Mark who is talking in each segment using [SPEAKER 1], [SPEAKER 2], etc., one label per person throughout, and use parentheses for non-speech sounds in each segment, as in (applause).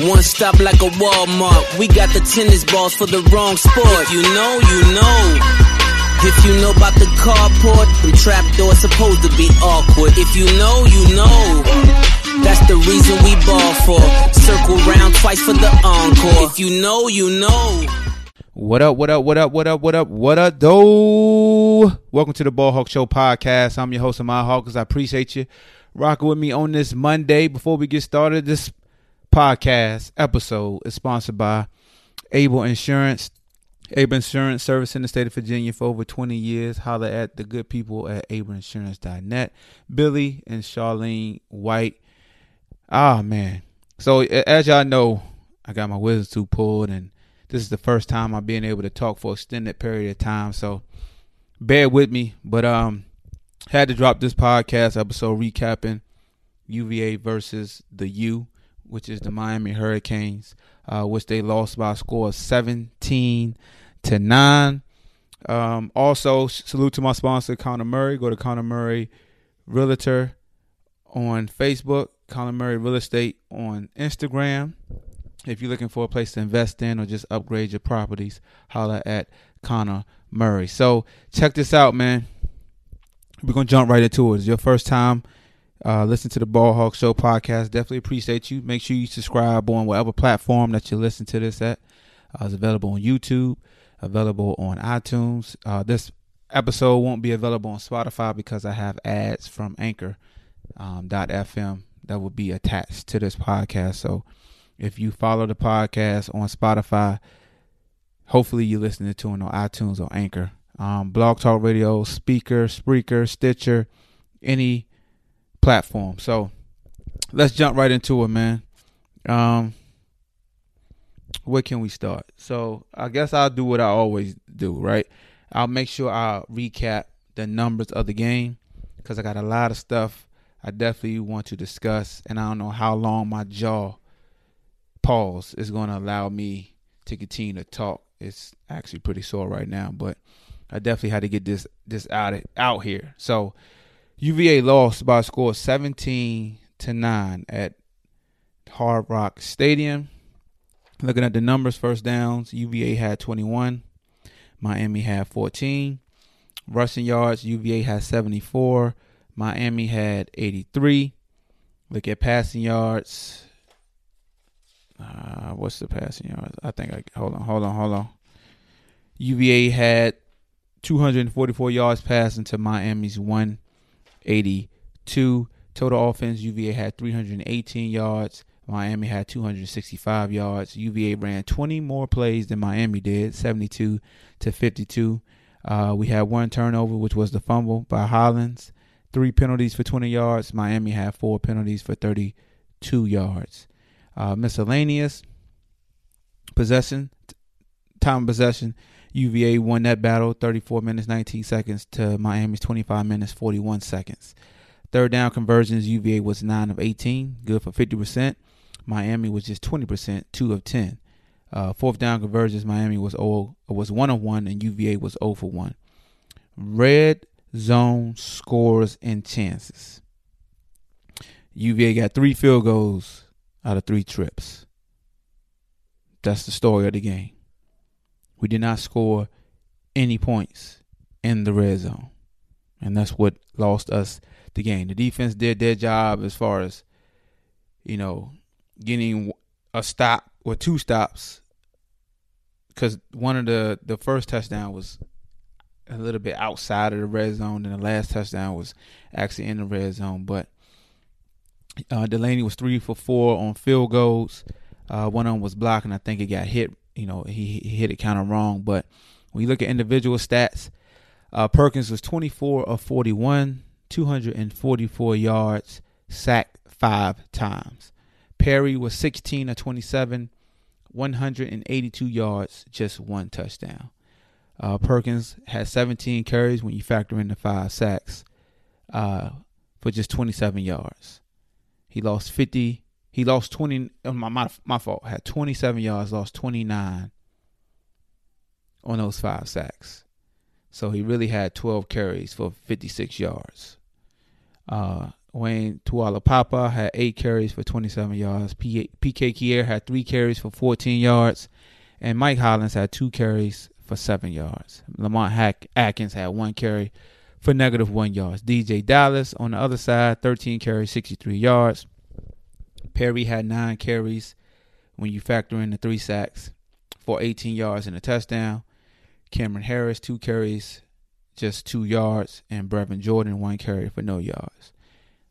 [SPEAKER 1] One stop like a Walmart. We got the tennis balls for the wrong sport. If you know, you know. If you know about the carport, them trap doors supposed to be awkward. If you know, you know. That's the reason we ball for. Circle round twice for the encore. If you know, you know.
[SPEAKER 2] What up, what up, what up, what up, what up, what up, though? Welcome to the Ball Hawk Show podcast. I'm your host, Ahmad Hawkins. I appreciate you rocking with me on this Monday. Before we get started, this podcast episode is sponsored by Able Insurance. Able Insurance service in the state of Virginia for over 20 years. Holler at the good people at ableinsurance.net. Billy and Charlene White. Ah, man. So, as y'all know, I got my wisdom tooth pulled, and this is the first time I'm being able to talk for extended period of time. So, bear with me. But, um, had to drop this podcast episode recapping UVA versus the U, which is the Miami Hurricanes, uh, which they lost by a score of 17 to 9. Um, also, salute to my sponsor, Conor Murray. Go to Conor Murray Realtor on Facebook, Conor Murray Real Estate on Instagram. If you're looking for a place to invest in or just upgrade your properties, holla at Conor Murray. So check this out, man. We're gonna jump right into it. It's your first time uh, listen to the Ball Hawk Show podcast. Definitely appreciate you. Make sure you subscribe on whatever platform that you listen to this at. Uh, it's available on YouTube, available on iTunes. Uh, this episode won't be available on Spotify because I have ads from Anchor um, .fm that will be attached to this podcast. So if you follow the podcast on Spotify, hopefully you're listening to it on iTunes or Anchor. Um, Blog Talk Radio, Speaker, Spreaker, Stitcher, any platform. So let's jump right into it, man. Um, where can we start? So I guess I'll do what I always do, right? I'll make sure I recap the numbers of the game because I got a lot of stuff I definitely want to discuss, and I don't know how long my jaw pause is going to allow me to continue to talk. It's actually pretty sore right now, but I definitely had to get this this out of out here. So UVA lost by a score of 17 to 9 at Hard Rock Stadium. Looking at the numbers, first downs, UVA had 21, Miami had 14. Rushing yards, UVA had 74, Miami had 83. Look at passing yards. Uh, what's the passing yards? I think I hold on, hold on, hold on. UVA had 244 yards passing to Miami's 182. Total offense, UVA had 318 yards. Miami had 265 yards. UVA ran 20 more plays than Miami did, 72 to 52. Uh, we had one turnover, which was the fumble by Hollins. Three penalties for 20 yards. Miami had four penalties for 32 yards. Uh, miscellaneous possession, time of possession. UVA won that battle 34 minutes 19 seconds to Miami's 25 minutes 41 seconds. Third down conversions, UVA was 9 of 18, good for 50%. Miami was just 20%, 2 of 10. Uh, fourth down conversions, Miami was 0, was 1 of 1 and UVA was 0 for 1. Red zone scores and chances. UVA got 3 field goals out of 3 trips. That's the story of the game. We did not score any points in the red zone. And that's what lost us the game. The defense did their job as far as, you know, getting a stop or two stops because one of the the first touchdown was a little bit outside of the red zone, and the last touchdown was actually in the red zone. But uh, Delaney was three for four on field goals. Uh, one of them was blocking. I think it got hit. You know, he, he hit it kind of wrong. But when you look at individual stats, uh, Perkins was 24 of 41, 244 yards, sacked five times. Perry was 16 of 27, 182 yards, just one touchdown. Uh, Perkins had 17 carries when you factor in the five sacks uh, for just 27 yards. He lost 50. He lost 20. Uh, my, my, my fault. Had 27 yards, lost 29 on those five sacks. So he really had 12 carries for 56 yards. Uh, Wayne Taulapapa had eight carries for 27 yards. PK Kier had three carries for 14 yards. And Mike Hollins had two carries for seven yards. Lamont Hack- Atkins had one carry for negative one yards. DJ Dallas on the other side, 13 carries, 63 yards. Perry had nine carries when you factor in the three sacks for 18 yards and a touchdown. Cameron Harris, two carries, just two yards. And Brevin Jordan, one carry for no yards.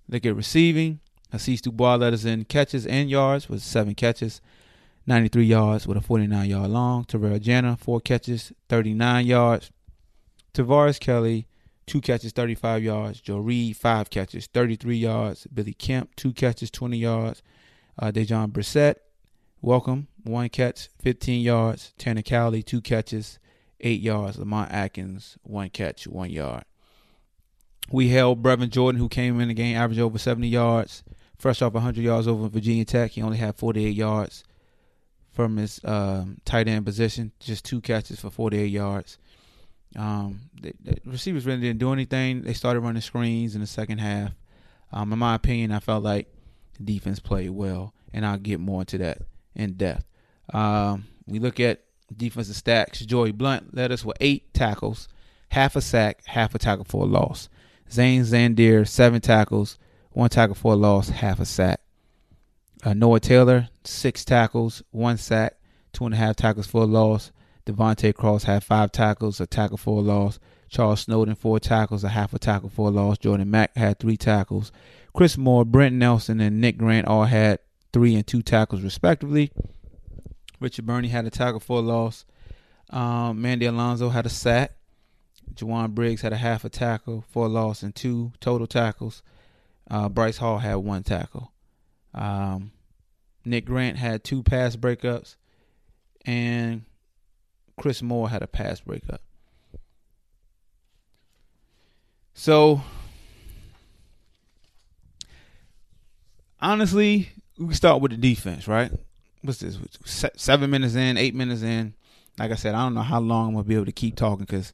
[SPEAKER 2] Look at receiving. Hasise Dubois led us in catches and yards with seven catches, 93 yards with a 49 yard long. Terrell Jana, four catches, 39 yards. Tavares Kelly, two catches, 35 yards. Joe Reed, five catches, 33 yards. Billy Kemp, two catches, 20 yards. Uh, Dejon Brissett, welcome, one catch, 15 yards. Tanner Cowley, two catches, eight yards. Lamont Atkins, one catch, one yard. We held Brevin Jordan, who came in the game, averaged over 70 yards, fresh off 100 yards over Virginia Tech. He only had 48 yards from his um, tight end position, just two catches for 48 yards. Um, the, the, receivers really didn't do anything. They started running screens in the second half. Um, in my opinion, I felt like the defense played well, and I'll get more into that in depth. Um, we look at defensive stacks. Joey Blount led us with eight tackles, half a sack, half a tackle for a loss. Zane Zandier, seven tackles, one tackle for a loss, half a sack. Uh, Noah Taylor, six tackles, one sack, two and a half tackles for a loss. De'Vante Cross had five tackles, a tackle for a loss. Charles Snowden, four tackles, a half a tackle for a loss. Jordan Mack had three tackles. Chris Moore, Brent Nelson, and Nick Grant all had three and two tackles, respectively. Richard Burney had a tackle for a loss. Um, Mandy Alonso had a sack. Jowon Briggs had a half a tackle for a loss and two total tackles. Uh, Bryce Hall had one tackle. Um, Nick Grant had two pass breakups, and Chris Moore had a pass breakup. So, honestly, we start with the defense, right? What's this? Seven minutes in, eight minutes in. Like I said, I don't know how long I'm gonna be able to keep talking because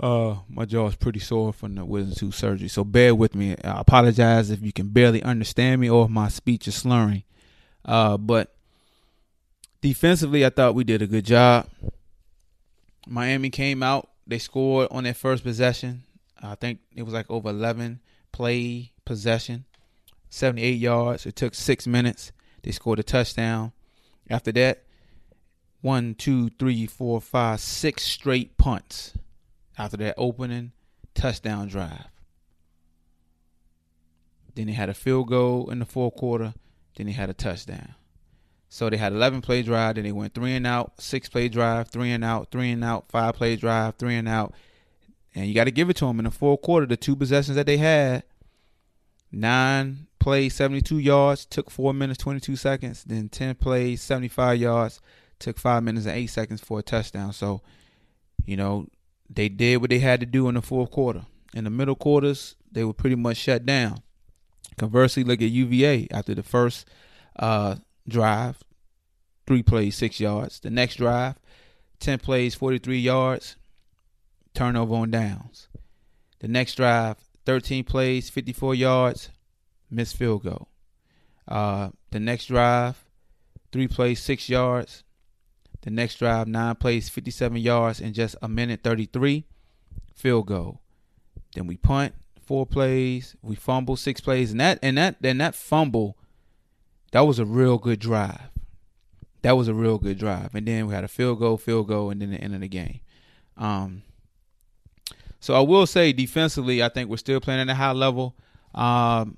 [SPEAKER 2] uh, my jaw is pretty sore from the wisdom tooth surgery, so bear with me. I apologize if you can barely understand me or if my speech is slurring. Uh, but defensively, I thought we did a good job. Miami came out, they scored on their first possession. I think it was like over 11 play possession, 78 yards. It took six minutes. They scored a touchdown. After that, one, two, three, four, five, six straight punts after that opening touchdown drive. Then they had a field goal in the fourth quarter. Then they had a touchdown. So they had 11 play drive. Then they went three and out, six play drive, three and out, three and out, five play drive, three and out. And you got to give it to them in the fourth quarter. The two possessions that they had, nine plays, 72 yards, took four minutes, 22 seconds. Then 10 plays, 75 yards, took five minutes and eight seconds for a touchdown. So, you know, they did what they had to do in the fourth quarter. In the middle quarters, they were pretty much shut down. Conversely, look at UVA after the first uh, drive, three plays, six yards. The next drive, 10 plays, 43 yards, turnover on downs. The next drive, 13 plays, 54 yards, missed field goal. Uh, the next drive, three plays, six yards, the next drive, nine plays, 57 yards in just a minute 33, field goal. Then we punt, four plays, we fumble, six plays, and that and that and that fumble, that was a real good drive. That was a real good drive. And then we had a field goal, field goal, and then the end of the game. Um, so I will say defensively, I think we're still playing at a high level. Um,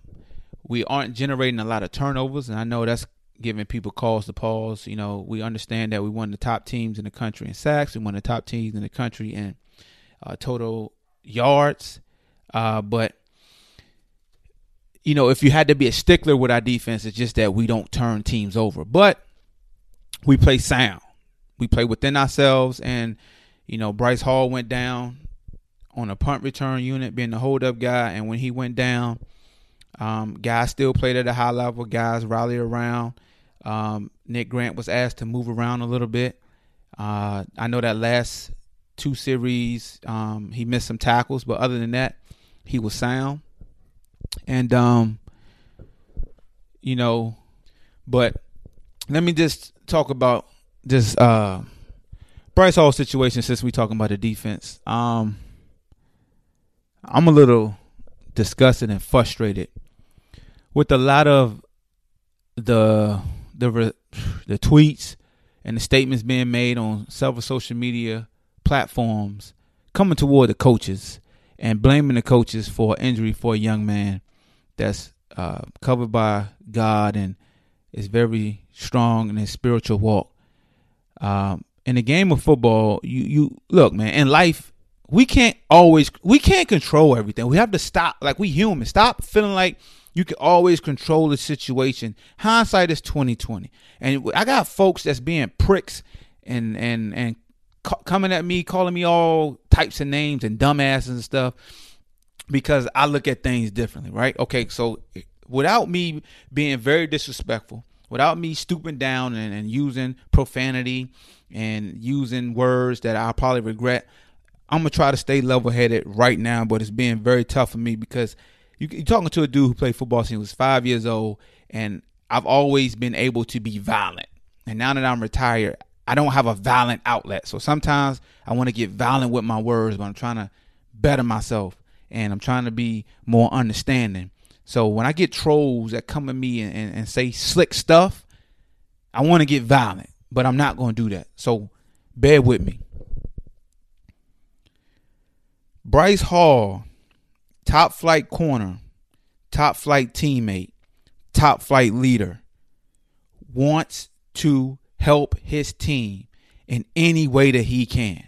[SPEAKER 2] we aren't generating a lot of turnovers, and I know that's giving people cause to pause. You know, we understand that we won the top teams in the country in sacks, we won the top teams in the country in uh, total yards. Uh, but you know, if you had to be a stickler with our defense, it's just that we don't turn teams over. But we play sound. We play within ourselves, and you know, Bryce Hall went down on a punt return unit, being the hold-up guy, and when he went down, um, guys still played at a high level. Guys rallied around. Um, Nick Grant was asked to move around a little bit. Uh, I know that last two series um, he missed some tackles, but other than that, he was sound. And um, you know, but let me just talk about this uh, Bryce Hall situation since we talking about the defense. Um, I'm a little disgusted and frustrated with a lot of the the the tweets and the statements being made on several social media platforms coming toward the coaches and blaming the coaches for injury for a young man that's uh, covered by God and is very strong in his spiritual walk. Um, in the game of football, you you look, man. In life, we can't always we can't control everything. We have to stop, like we human, stop feeling like you can always control the situation. Hindsight is twenty twenty, and I got folks that's being pricks and and and coming at me, calling me all types of names and dumbasses and stuff because I look at things differently, right? Okay, so without me being very disrespectful, without me stooping down and, and using profanity and using words that I'll probably regret, I'm gonna try to stay level headed right now, but it's being very tough for me because you, are talking to a dude who played football since he was five years old, and I've always been able to be violent. And now that I'm retired, I don't have a violent outlet. So sometimes I want to get violent with my words, but I'm trying to better myself and I'm trying to be more understanding. So when I get trolls that come at me and, and, and say slick stuff, I want to get violent, but I'm not going to do that. So bear with me. Bryce Hall, top flight corner, top flight teammate, top flight leader, wants to help his team in any way that he can.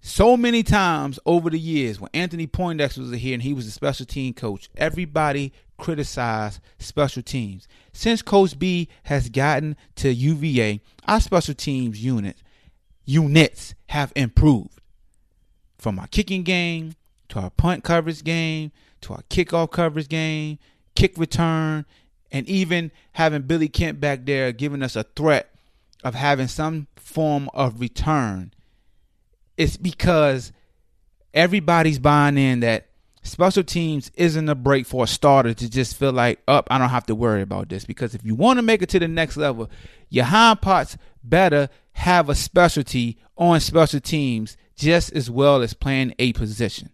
[SPEAKER 2] So many times over the years, when Anthony Poindexter was here and he was a special team coach, everybody criticized special teams. Since Coach B has gotten to UVA, our special teams unit units have improved. From our kicking game to our punt coverage game to our kickoff coverage game, kick return, and even having Billy Kemp back there giving us a threat of having some form of return it's because everybody's buying in that special teams isn't a break for a starter to just feel like, up, oh, I don't have to worry about this. Because if you want to make it to the next level, your hind parts better have a specialty on special teams just as well as playing a position.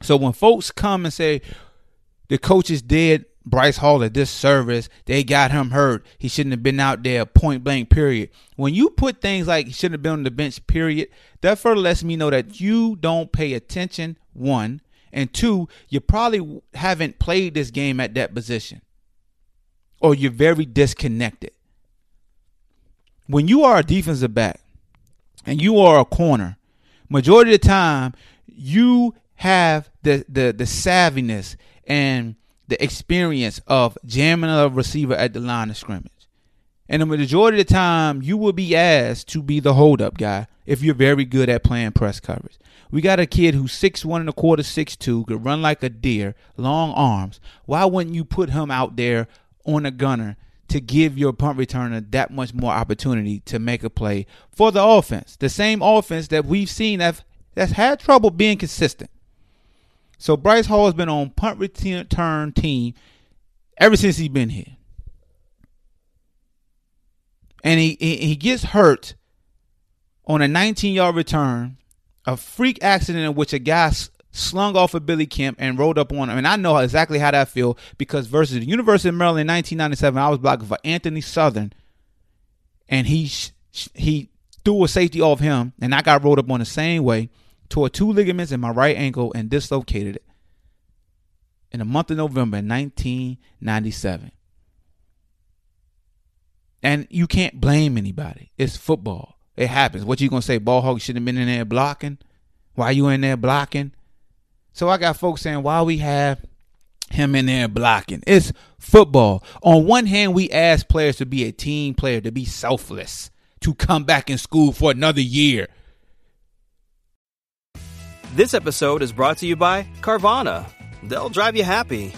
[SPEAKER 2] So when folks come and say the coach is dead Bryce Hall at this service. They got him hurt. He shouldn't have been out there, point blank, period. When you put things like he shouldn't have been on the bench, period, that further lets me know that you don't pay attention, one. And two, you probably haven't played this game at that position. Or you're very disconnected. When you are a defensive back and you are a corner, majority of the time you have the the the savviness and the experience of jamming a receiver at the line of scrimmage. And the majority of the time, you will be asked to be the holdup guy if you're very good at playing press coverage. We got a kid who's six one and a quarter, six two, could run like a deer, long arms. Why wouldn't you put him out there on a gunner to give your punt returner that much more opportunity to make a play for the offense? The same offense that we've seen that that's had trouble being consistent. So Bryce Hall has been on punt return team ever since he's been here. And he, he, gets hurt on a 19 yard return, a freak accident in which a guy slung off of Billy Kemp and rolled up on him. And I know exactly how that feel because versus the University of Maryland in 1997, I was blocking for Anthony Southern and he he threw a safety off him, and I got rolled up on the same way, tore two ligaments in my right ankle and dislocated it in the month of November in 1997. And you can't blame anybody. It's football. It happens. What you gonna say? Ball hog should have been in there blocking. Why you in there blocking? So I got folks saying why we have him in there blocking. It's football. On one hand, we ask players to be a team player, to be selfless, to come back in school for another year.
[SPEAKER 3] This episode is brought to you by Carvana. They'll drive you happy.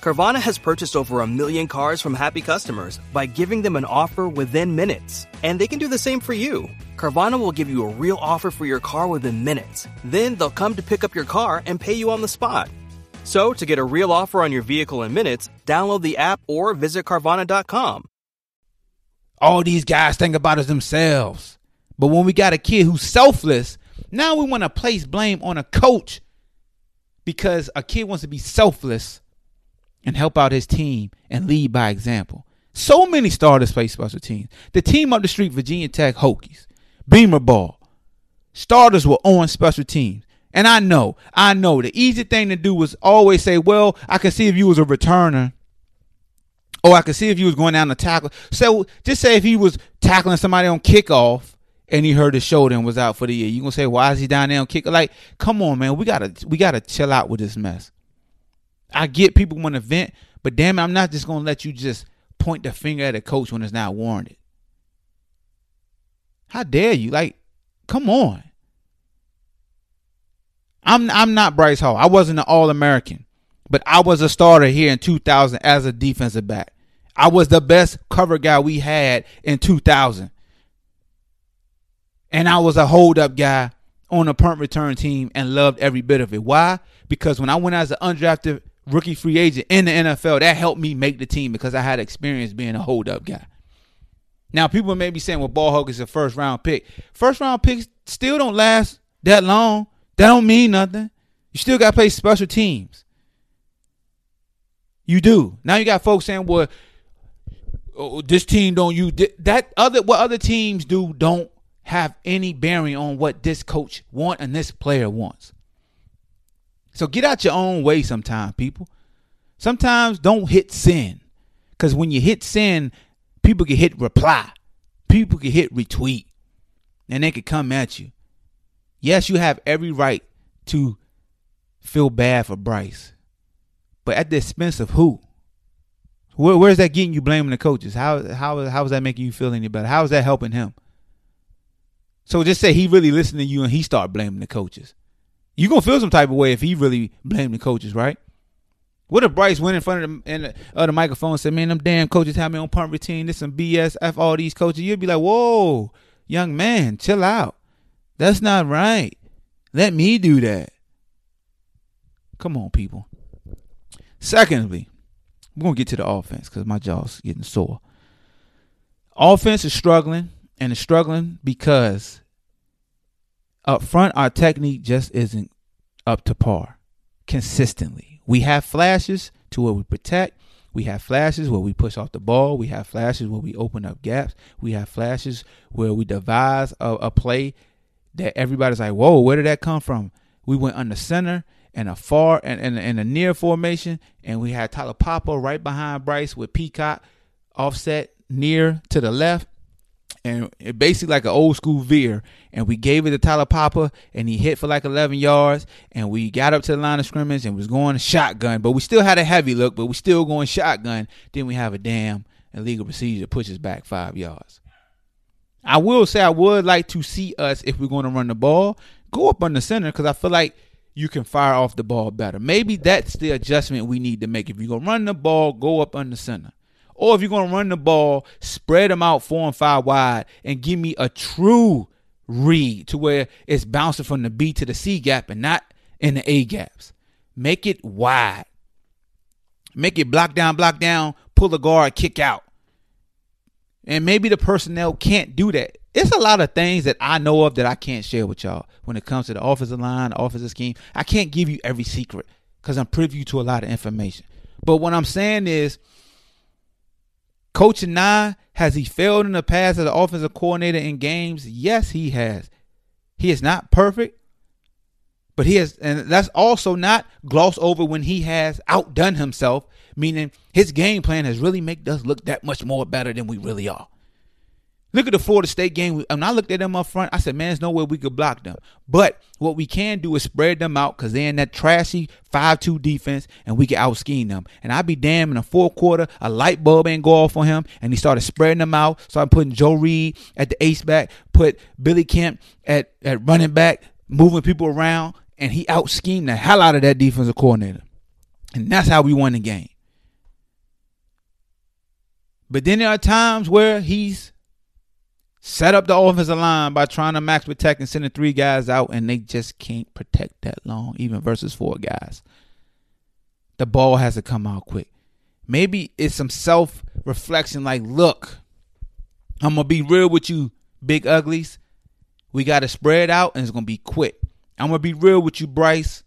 [SPEAKER 3] Carvana has purchased over a million cars from happy customers by giving them an offer within minutes. And they can do the same for you. Carvana will give you a real offer for your car within minutes. Then they'll come to pick up your car and pay you on the spot. So, to get a real offer on your vehicle in minutes, download the app or visit Carvana.com.
[SPEAKER 2] All these guys think about us themselves. But when we got a kid who's selfless, now we want to place blame on a coach because a kid wants to be selfless and help out his team and lead by example. So many starters play special teams. The team up the street, Virginia Tech Hokies, Beamer Ball, starters were on special teams. And I know, I know the easy thing to do was always say, well, I can see if you was a returner. Or I can see if you was going down to tackle. So just say if he was tackling somebody on kickoff and he hurt his shoulder and was out for the year. You gonna say, why is he down there on kick? Like, come on, man. We gotta we gotta chill out with this mess. I get people want to vent, but damn it, I'm not just gonna let you just point the finger at a coach when it's not warranted. How dare you? Like, come on. I'm I'm not Bryce Hall. I wasn't an All American, but I was a starter here in 2000 as a defensive back. I was the best cover guy we had in 2000, and I was a hold up guy on a punt return team and loved every bit of it. Why? Because when I went as an undrafted rookie free agent in the NFL, that helped me make the team because I had experience being a hold up guy. Now, people may be saying, well, Ball Hog is a first round pick. First round picks still don't last that long. That don't mean nothing. You still got to play special teams. You do. Now you got folks saying, well, oh, this team don't use that other what other teams do don't have any bearing on what this coach want and this player wants. So get out your own way sometimes, people. Sometimes don't hit sin. Because when you hit sin, people can hit reply. People can hit retweet. And they can come at you. Yes, you have every right to feel bad for Bryce. But at the expense of who? Where, where's that getting you blaming the coaches? How how how is that making you feel any better? How is that helping him? So just say he really listened to you and he start blaming the coaches you gonna feel some type of way if he really blamed the coaches, right? What if Bryce went in front of the, in the, uh, the microphone and said, "Man, them damn coaches have me on punt routine. This some BS. F all these coaches." You'd be like, "Whoa, young man, chill out. That's not right. Let me do that." Come on, people. Secondly, we're gonna get to the offense because my jaw's getting sore. Offense is struggling, and it's struggling because up front, our technique just isn't up to par consistently. We have flashes to where we protect. We have flashes where we push off the ball. We have flashes where we open up gaps. We have flashes where we devise a, a play that everybody's like, whoa, where did that come from? We went under center and a far and, and, and a near formation, and we had Taulapapa right behind Bryce with Peacock offset near to the left and it basically like an old school veer. And we gave it to Taulapapa, and he hit for like 11 yards. And we got up to the line of scrimmage and was going shotgun, but we still had a heavy look, but we still going shotgun. Then we have a damn illegal procedure pushes back five yards. I will say I would like to see us if we're going to run the ball go up on the center because I feel like you can fire off the ball better. Maybe that's the adjustment we need to make. If you're gonna run the ball, go up on the center. Or if you're going to run the ball, spread them out four and five wide and give me a true read to where it's bouncing from the B to the C gap and not in the A gaps. Make it wide. Make it block down, block down, pull the guard, kick out. And maybe the personnel can't do that. It's a lot of things that I know of that I can't share with y'all when it comes to the offensive line, offensive scheme. I can't give you every secret because I'm privy to a lot of information. But what I'm saying is Coach Anae, has he failed in the past as an offensive coordinator in games? Yes, he has. He is not perfect, but he has, and that's also not glossed over when he has outdone himself, meaning his game plan has really made us look that much more better than we really are. Look at the Florida State game. When I looked at them up front, I said, man, there's no way we could block them. But what we can do is spread them out because they're in that trashy 5-2 defense and we can out scheme them. And I'd be damn in the fourth quarter, a light bulb ain't go off on him and he started spreading them out. Started putting Joe Reed at the ace back, put Billy Kemp at, at running back, moving people around, and he out schemed the hell out of that defensive coordinator. And that's how we won the game. But then there are times where he's set up the offensive line by trying to max protect and sending three guys out, and they just can't protect that long, even versus four guys. The ball has to come out quick. Maybe it's some self reflection like, look, I'm going to be real with you, big uglies. We got to spread out, and it's going to be quick. I'm going to be real with you, Bryce.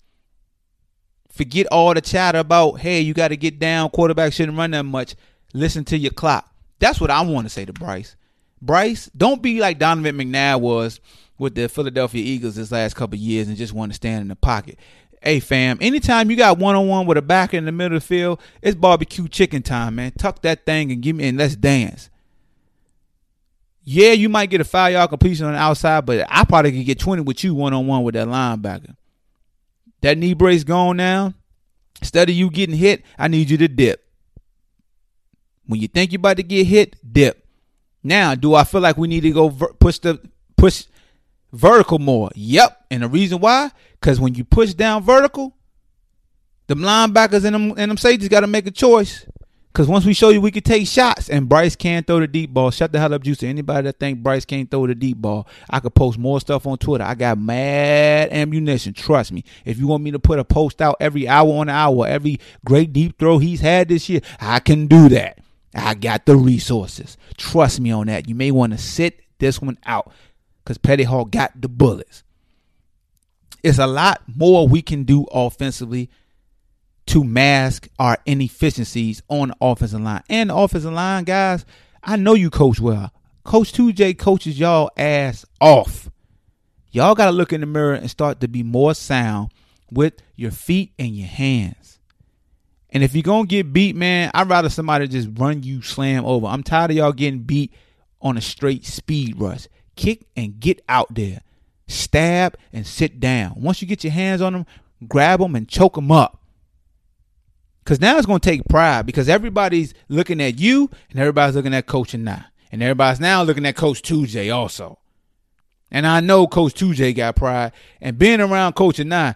[SPEAKER 2] Forget all the chatter about, hey, you got to get down, quarterback shouldn't run that much. Listen to your clock. That's what I want to say to Bryce. Bryce, don't be like Donovan McNabb was with the Philadelphia Eagles this last couple years and just want to stand in the pocket. Hey fam, anytime you got one on one with a backer in the middle of the field, it's barbecue chicken time, man. Tuck that thing and give me and let's dance. Yeah, you might get a five yard completion on the outside, but I probably could get 20 with you one on one with that linebacker. That knee brace gone now. Instead of you getting hit, I need you to dip. When you think you're about to get hit, dip. Now, do I feel like we need to go ver- push the push vertical more? Yep. And the reason why, because when you push down vertical, the linebackers and them and them safeties got to make a choice. Because once we show you we can take shots, and Bryce can't throw the deep ball, shut the hell up, Juice. Anybody that think Bryce can't throw the deep ball, I could post more stuff on Twitter. I got mad ammunition. Trust me. If you want me to put a post out every hour on the hour, every great deep throw he's had this year, I can do that. I got the resources. Trust me on that. You may want to sit this one out because Petty Hawk got the bullets. It's a lot more we can do offensively to mask our inefficiencies on the offensive line. And the offensive line, guys, I know you coach well. Coach 2J coaches y'all ass off. Y'all got to look in the mirror and start to be more sound with your feet and your hands. And if you're gonna get beat, man, I'd rather somebody just run you slam over. I'm tired of y'all getting beat on a straight speed rush. Kick and get out there. Stab and sit down. Once you get your hands on them, grab them and choke them up. Cause now it's gonna take pride because everybody's looking at you and everybody's looking at Coach Anae. And everybody's now looking at Coach 2J also. And I know Coach 2J got pride. And being around Coach Anae,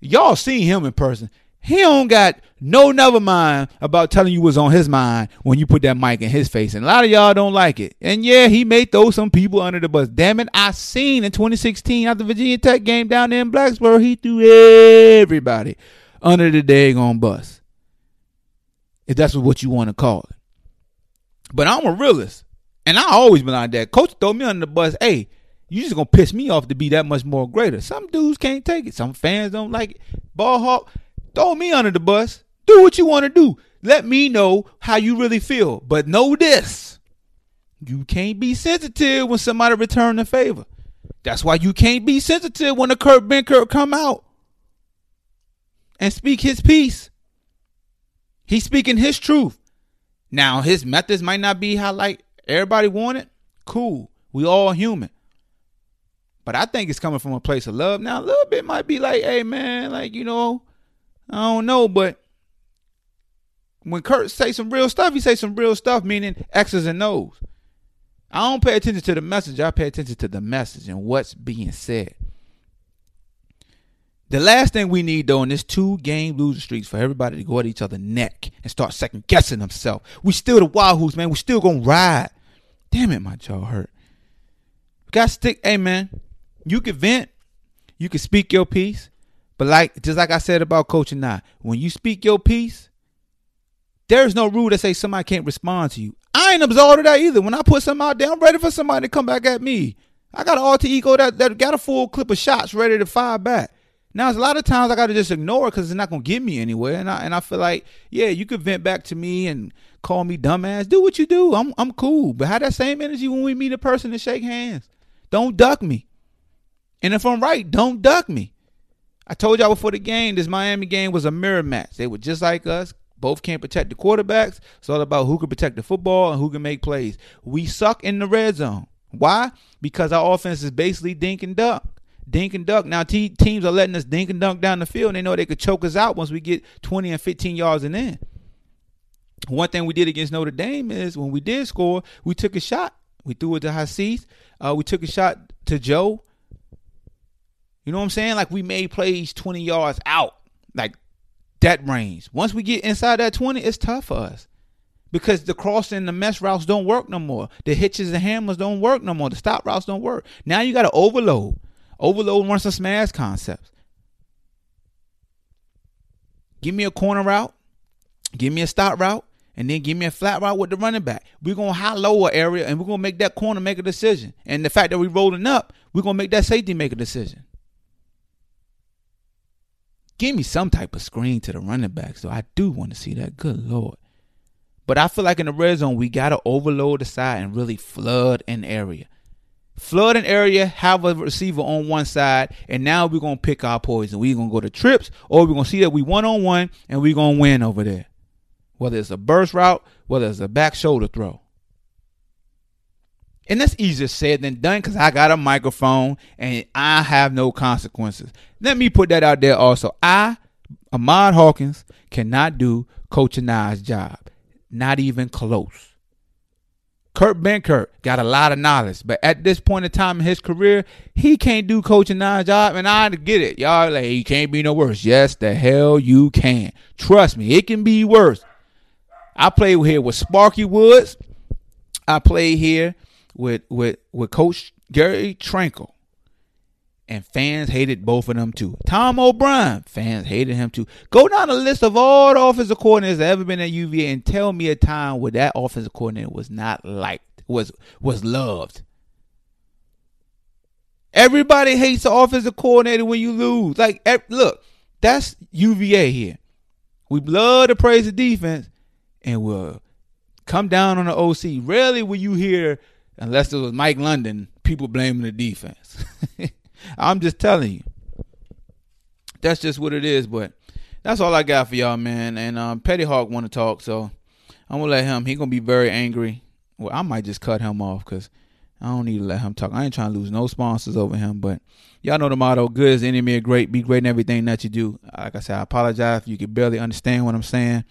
[SPEAKER 2] y'all seen him in person. He don't got no never mind about telling you what's on his mind when you put that mic in his face. And a lot of y'all don't like it. And yeah, he may throw some people under the bus. Damn it, I seen in 2016 after Virginia Tech game down there in Blacksburg, he threw everybody under the daggone bus. If that's what you want to call it. But I'm a realist. And I always been like that. Coach throw me under the bus. Hey, you just gonna piss me off to be that much more greater. Some dudes can't take it. Some fans don't like it. Ball hawk Throw me under the bus. Do what you want to do. Let me know how you really feel. But know this. You can't be sensitive when somebody return the favor. That's why you can't be sensitive when the Kurt Benkert come out and speak his piece. He's speaking his truth. Now his methods might not be how like everybody wanted. Cool. We all human. But I think it's coming from a place of love. Now a little bit might be like, hey man, like, you know, I don't know, but when Kurt say some real stuff, he say some real stuff, meaning X's and O's. I don't pay attention to the message. I pay attention to the message and what's being said. The last thing we need though in this two game losing streaks for everybody to go at each other neck and start second guessing themselves. We still the Wahoos, man. We still gonna ride. Damn it, my jaw hurt. Got stick. Hey man, you can vent. You can speak your piece. But like just like I said about coaching now, when you speak your piece, there's no rule that say somebody can't respond to you. I ain't absolved of that either. When I put something out there, I'm ready for somebody to come back at me. I got an alter ego that, that got a full clip of shots ready to fire back. Now, it's a lot of times I got to just ignore it because it's not going to get me anywhere. And I, and I feel like, yeah, you could vent back to me and call me dumbass. Do what you do. I'm, I'm cool. But have that same energy when we meet a person and shake hands. Don't duck me. And if I'm right, don't duck me. I told y'all before the game, this Miami game was a mirror match. They were just like us. Both can't protect the quarterbacks. It's all about who can protect the football and who can make plays. We suck in the red zone. Why? Because our offense is basically dink and duck. Dink and duck. Now te- teams are letting us dink and dunk down the field. And they know they could choke us out once we get 20 and 15 yards and in. One thing we did against Notre Dame is when we did score, we took a shot. We threw it to Hasise. Uh, we took a shot to Joe. You know what I'm saying? Like we made plays 20 yards out, like that range. Once we get inside that 20, it's tough for us because the crossing, and the mesh routes don't work no more. The hitches and hammers don't work no more. The stop routes don't work. Now you got to overload. Overload run some smash concepts. Give me a corner route. Give me a stop route and then give me a flat route with the running back. We're gonna high lower area and we're gonna make that corner make a decision. And the fact that we're rolling up, we're gonna make that safety make a decision. Give me some type of screen to the running back. So I do want to see that. Good lord. But I feel like in the red zone, we gotta overload the side and really flood an area. Flood an area, have a receiver on one side, and now we're gonna pick our poison. We're gonna go to trips, or we're gonna see that we one on one and we're gonna win over there whether it's a burst route, whether it's a back shoulder throw. And that's easier said than done because I got a microphone and I have no consequences. Let me put that out there also. I, Ahmad Hawkins, cannot do Coach Anae's job. Not even close. Kurt Benkert got a lot of knowledge, but at this point in time in his career, he can't do Coach Anae's job, and I get it. Y'all like he can't be no worse. Yes, the hell you can. Trust me, it can be worse. I played here with Sparky Woods. I played here with with with Coach Gary Tranquill. And fans hated both of them too. Tom O'Brien, fans hated him too. Go down the list of all the offensive coordinators that ever been at UVA and tell me a time where that offensive coordinator was not liked, was was loved. Everybody hates the offensive coordinator when you lose. Like, look, that's UVA here. We love to praise the defense, and we'll come down on the OC. Rarely will you hear, unless it was Mike London, people blaming the defense. (laughs) I'm just telling you. That's just what it is, but that's all I got for y'all, man. And um, Petty Hawk want to talk, so I'm gonna let him. He gonna be very angry. Well, I might just cut him off because I don't need to let him talk. I ain't trying to lose no sponsors over him, but y'all know the motto: "Good is enemy of great. Be great in everything that you do." Like I said, I apologize if you can barely understand what I'm saying.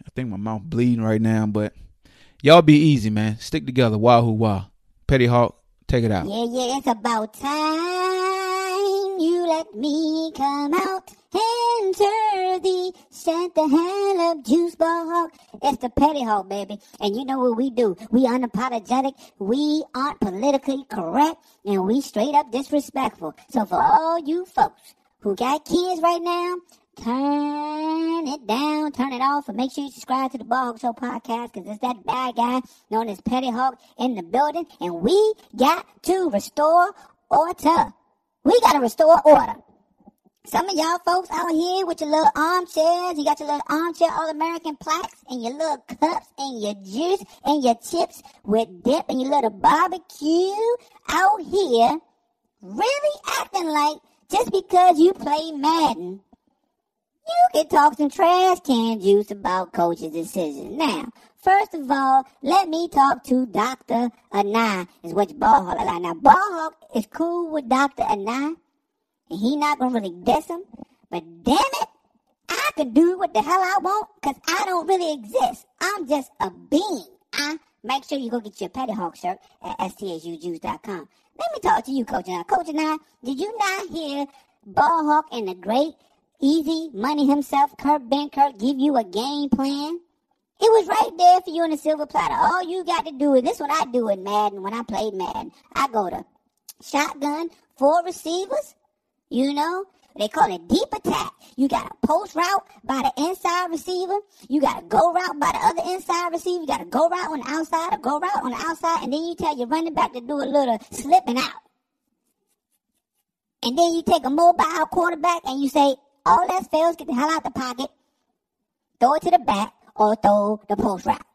[SPEAKER 2] I think my mouth bleeding right now, but y'all be easy, man. Stick together. Wahoo wah. Petty Hawk, take it out.
[SPEAKER 4] Yeah, yeah, it's about time you let me come out. Enter the set the hell up juice ball hawk. It's the petty hawk, baby. And you know what we do? We unapologetic. We aren't politically correct. And we straight up disrespectful. So for all you folks who got kids right now, turn it down, turn it off, and make sure you subscribe to the Ball Show podcast because it's that bad guy known as Petty Hawk in the building, and we got to restore order. We got to restore order. Some of y'all folks out here with your little armchairs, you got your little armchair All American plaques and your little cups and your juice and your chips with dip and your little barbecue out here really acting like just because you play Madden you can talk some trash can juice about coach's decisions. Now, first of all, let me talk to Dr. Anae, is what Ball Hawk like. Now, Ball Hawk is cool with Dr. Anae, and he not gonna really diss him, but damn it, I can do what the hell I want, cause I don't really exist. I'm just a being. I make sure you go get your Petty Hawk shirt at sthujuice.com. Let me talk to you, Coach Anae. Coach Anae, did you not hear Ball Hawk and the great Easy Money himself, Kurt Benkert, give you a game plan. It was right there for you in the silver platter. All you got to do is this. What I do in Madden when I played Madden, I go to shotgun, four receivers. You know, they call it deep attack. You got a post route by the inside receiver. You got a go route by the other inside receiver. You got a go route on the outside, a go route on the outside, and then you tell your running back to do a little slipping out. And then you take a mobile quarterback and you say, all that fails, get the hell out the pocket, throw it to the back, or throw the post route.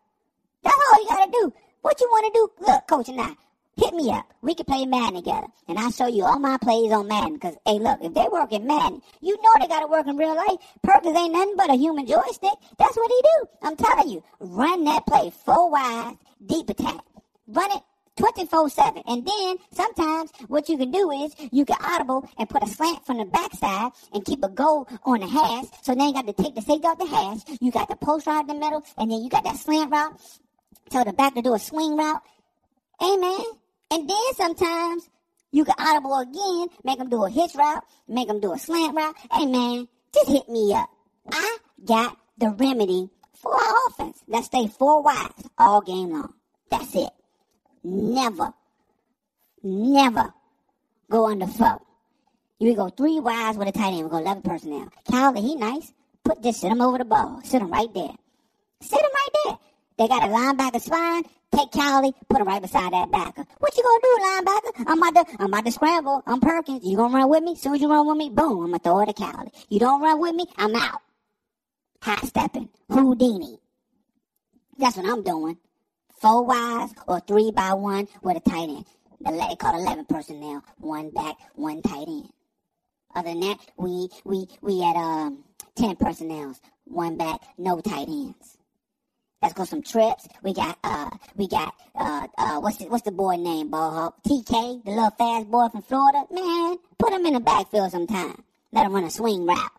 [SPEAKER 4] That's all you gotta do. What you wanna do? Look, coach and I, hit me up. We can play Madden together. And I'll show you all my plays on Madden. Cause, hey, look, if they work in Madden, you know they gotta work in real life. Perkins ain't nothing but a human joystick. That's what he do. I'm telling you. Run that play four wide, deep attack. Run it 24-7. And then sometimes what you can do is you can audible and put a slant from the backside and keep a goal on the hash. So now you got to take the safety off the hash. You got the post route in the middle and then you got that slant route. Tell the back to do a swing route. Amen. And then sometimes you can audible again, make them do a hitch route, make them do a slant route. Man, just hit me up. I got the remedy for our offense. Let's stay four wides all game long. That's it. Never, never go under four. You go three wides with a tight end. We go 11 personnel. Calvin, he nice. Put just sit him over the ball. Sit him right there. Sit him right there. They got a linebacker spine. Take Cowley, put him right beside that backer. What you gonna do, linebacker? I'm about to, I'm about to scramble. I'm Perkins. You gonna run with me? Soon as you run with me, boom, I'm gonna throw it to Cowley. You don't run with me, I'm out. High stepping. Houdini. That's what I'm doing. Four wides or three by one with a tight end. The they call 11 personnel. One back, one tight end. Other than that, we, we, we at, um, 10 personnel. One back, no tight ends. Let's go some trips. We got uh we got uh uh what's the what's the boy name, Ball Hawk? TK, the little fast boy from Florida. Man, put him in the backfield sometime. Let him run a swing route.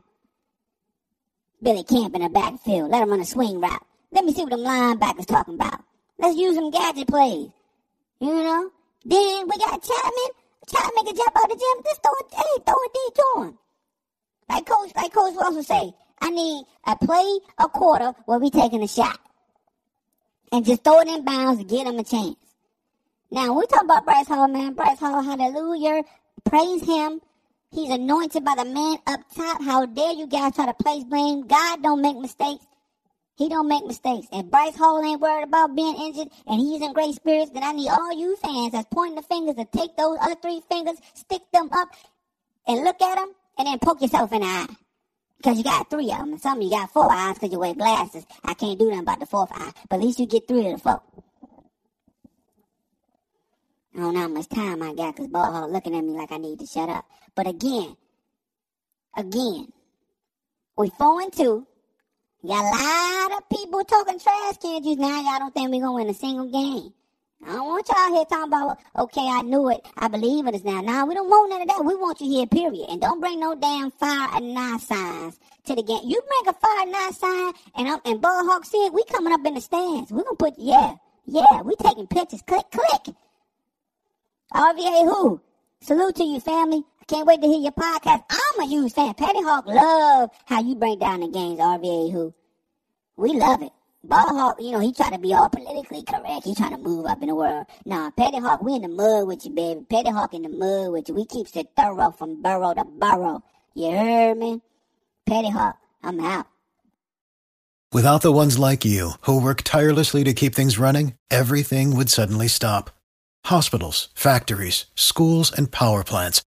[SPEAKER 4] Billy Kemp in the backfield. Let him run a swing route. Let me see what them linebackers talking about. Let's use some gadget plays. You know? Then we got Chatman. Chatman can jump out the gym. Just throw it, hey, throw it to him. Like Coach, like Coach Russell say, I need a play, a quarter where we taking a shot and just throw it in bounds to get him a chance. Now, we talk about Bryce Hall, man. Bryce Hall, hallelujah. Praise him. He's anointed by the man up top. How dare you guys try to place blame? God don't make mistakes. He don't make mistakes. If Bryce Hall ain't worried about being injured and he's in great spirits, then I need all you fans that's pointing the fingers to take those other three fingers, stick them up, and look at them, and then poke yourself in the eye. Because you got three of them. And some of you got four eyes because you wear glasses. I can't do nothing about the fourth eye. But at least you get three of the four. I don't know how much time I got because Ball Hall looking at me like I need to shut up. But again, again, we four and two. Got a lot of people talking trash cans just now. Y'all don't think we gonna win a single game. I don't want y'all here talking about, okay, I knew it. I believe it is now. Now, we don't want none of that. We want you here, period. And don't bring no damn fire Anae signs to the game. You bring a fire Anae sign, and I'm, and Ball Hawk said, we coming up in the stands. We gonna put, yeah, yeah, we taking pictures. Click, click. RVA who? Salute to you, family. Can't wait to hear your podcast. I'm a huge fan. Petty Hawk love how you break down the games, RVA who. We love it. Ball Hawk, you know, he try to be all politically correct. He trying to move up in the world. Nah, Petty Hawk, we in the mud with you, baby. Petty Hawk in the mud with you. We keeps it thorough from burrow to burrow. You heard me? Petty Hawk, I'm out.
[SPEAKER 5] Without the ones like you, who work tirelessly to keep things running, everything would suddenly stop. Hospitals, factories, schools, and power plants,